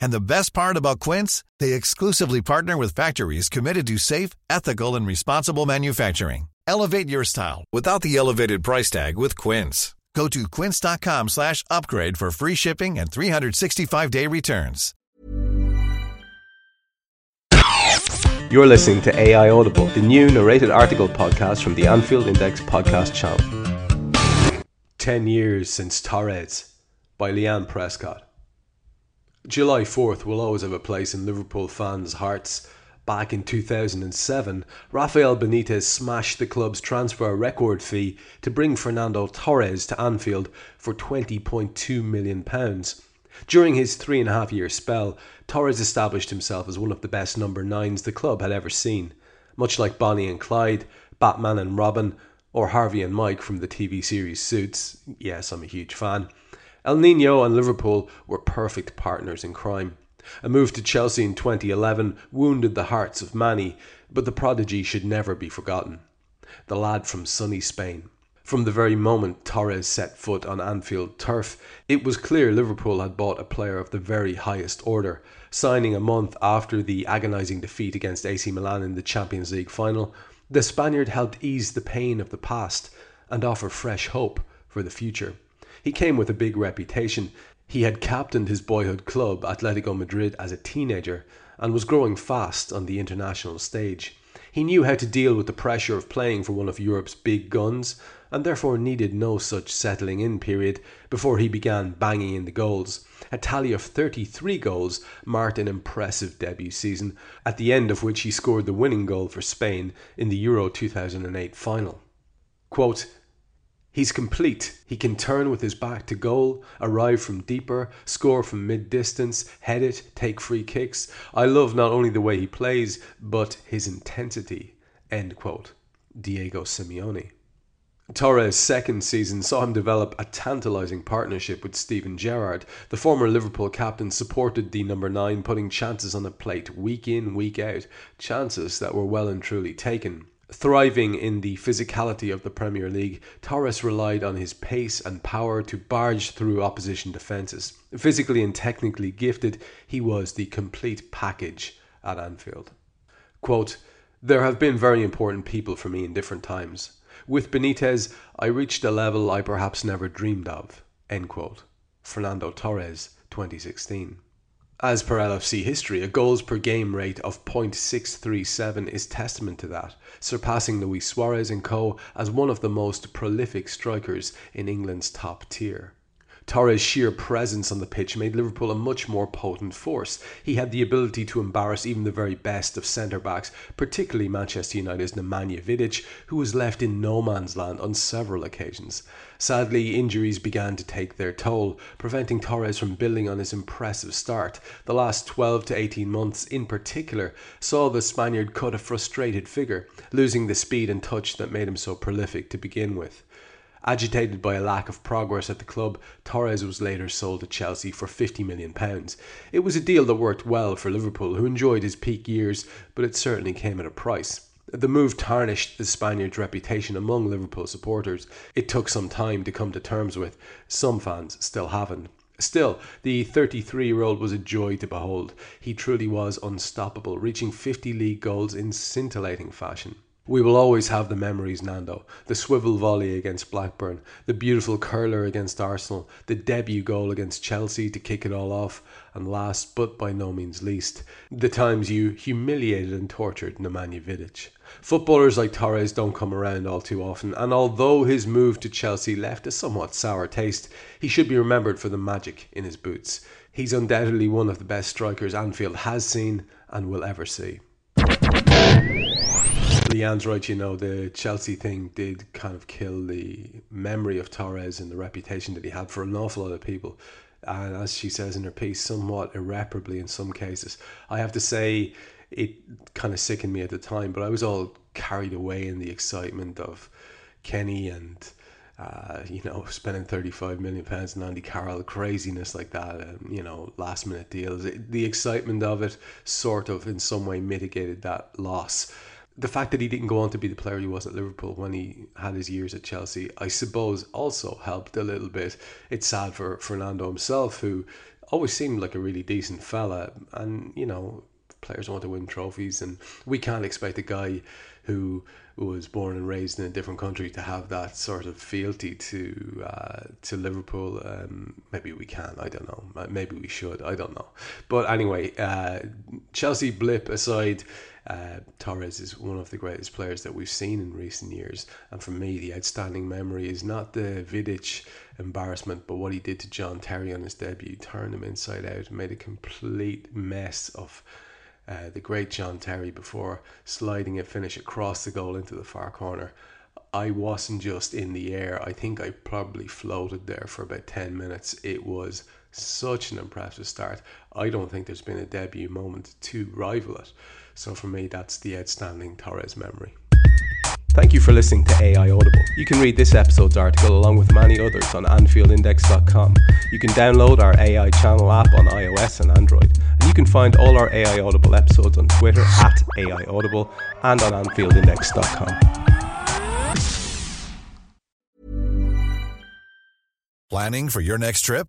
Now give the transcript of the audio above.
And the best part about Quince, they exclusively partner with factories committed to safe, ethical, and responsible manufacturing. Elevate your style without the elevated price tag with Quince. Go to quince.com slash upgrade for free shipping and 365-day returns. You're listening to AI Audible, the new narrated article podcast from the Anfield Index podcast channel. 10 Years Since Torres by Leanne Prescott. July 4th will always have a place in Liverpool fans' hearts. Back in 2007, Rafael Benitez smashed the club's transfer record fee to bring Fernando Torres to Anfield for £20.2 million. During his three and a half year spell, Torres established himself as one of the best number nines the club had ever seen. Much like Bonnie and Clyde, Batman and Robin, or Harvey and Mike from the TV series Suits, yes, I'm a huge fan, El Nino and Liverpool were perfect partners in crime. A move to Chelsea in 2011 wounded the hearts of many, but the prodigy should never be forgotten. The lad from sunny Spain. From the very moment Torres set foot on Anfield turf, it was clear Liverpool had bought a player of the very highest order. Signing a month after the agonising defeat against AC Milan in the Champions League final, the Spaniard helped ease the pain of the past and offer fresh hope for the future. He came with a big reputation. He had captained his boyhood club, Atletico Madrid, as a teenager and was growing fast on the international stage. He knew how to deal with the pressure of playing for one of Europe's big guns and therefore needed no such settling in period before he began banging in the goals. A tally of 33 goals marked an impressive debut season, at the end of which he scored the winning goal for Spain in the Euro 2008 final. Quote, He's complete. He can turn with his back to goal, arrive from deeper, score from mid distance, head it, take free kicks. I love not only the way he plays, but his intensity. End quote. Diego Simeone. Torres' second season saw him develop a tantalising partnership with Steven Gerrard. The former Liverpool captain supported the number nine, putting chances on the plate week in, week out, chances that were well and truly taken. Thriving in the physicality of the Premier League, Torres relied on his pace and power to barge through opposition defences. Physically and technically gifted, he was the complete package at Anfield. Quote, There have been very important people for me in different times. With Benitez, I reached a level I perhaps never dreamed of. End quote. Fernando Torres, 2016. As per LFC history, a goals per game rate of .637 is testament to that, surpassing Luis Suarez and co as one of the most prolific strikers in England's top tier. Torres' sheer presence on the pitch made Liverpool a much more potent force. He had the ability to embarrass even the very best of centre backs, particularly Manchester United's Nemanja Vidic, who was left in no man's land on several occasions. Sadly, injuries began to take their toll, preventing Torres from building on his impressive start. The last 12 to 18 months, in particular, saw the Spaniard cut a frustrated figure, losing the speed and touch that made him so prolific to begin with. Agitated by a lack of progress at the club, Torres was later sold to Chelsea for £50 million. It was a deal that worked well for Liverpool, who enjoyed his peak years, but it certainly came at a price. The move tarnished the Spaniard's reputation among Liverpool supporters. It took some time to come to terms with. Some fans still haven't. Still, the 33 year old was a joy to behold. He truly was unstoppable, reaching 50 league goals in scintillating fashion. We will always have the memories, Nando. The swivel volley against Blackburn, the beautiful curler against Arsenal, the debut goal against Chelsea to kick it all off, and last but by no means least, the times you humiliated and tortured Nemanja Vidic. Footballers like Torres don't come around all too often, and although his move to Chelsea left a somewhat sour taste, he should be remembered for the magic in his boots. He's undoubtedly one of the best strikers Anfield has seen and will ever see. Leanne's right, you know, the Chelsea thing did kind of kill the memory of Torres and the reputation that he had for an awful lot of people. And as she says in her piece, somewhat irreparably in some cases. I have to say, it kind of sickened me at the time, but I was all carried away in the excitement of Kenny and uh, you know, spending 35 million pounds on Andy Carroll, craziness like that, and, you know, last minute deals. The excitement of it sort of in some way mitigated that loss. The fact that he didn't go on to be the player he was at Liverpool when he had his years at Chelsea, I suppose, also helped a little bit. It's sad for Fernando himself, who always seemed like a really decent fella, and, you know, players want to win trophies, and we can't expect a guy who was born and raised in a different country to have that sort of fealty to uh, to Liverpool. Um, maybe we can. I don't know. Maybe we should. I don't know. But anyway, uh, Chelsea blip aside. Uh, Torres is one of the greatest players that we've seen in recent years, and for me, the outstanding memory is not the Vidic embarrassment, but what he did to John Terry on his debut, turned him inside out, made a complete mess of uh, the great John Terry before sliding a finish across the goal into the far corner. I wasn't just in the air. I think I probably floated there for about 10 minutes. It was such an impressive start. I don't think there's been a debut moment to rival it. So for me, that's the outstanding Torres memory. Thank you for listening to AI Audible. You can read this episode's article along with many others on AnfieldIndex.com. You can download our AI channel app on iOS and Android. And you can find all our AI Audible episodes on Twitter at AI Audible and on AnfieldIndex.com. Planning for your next trip?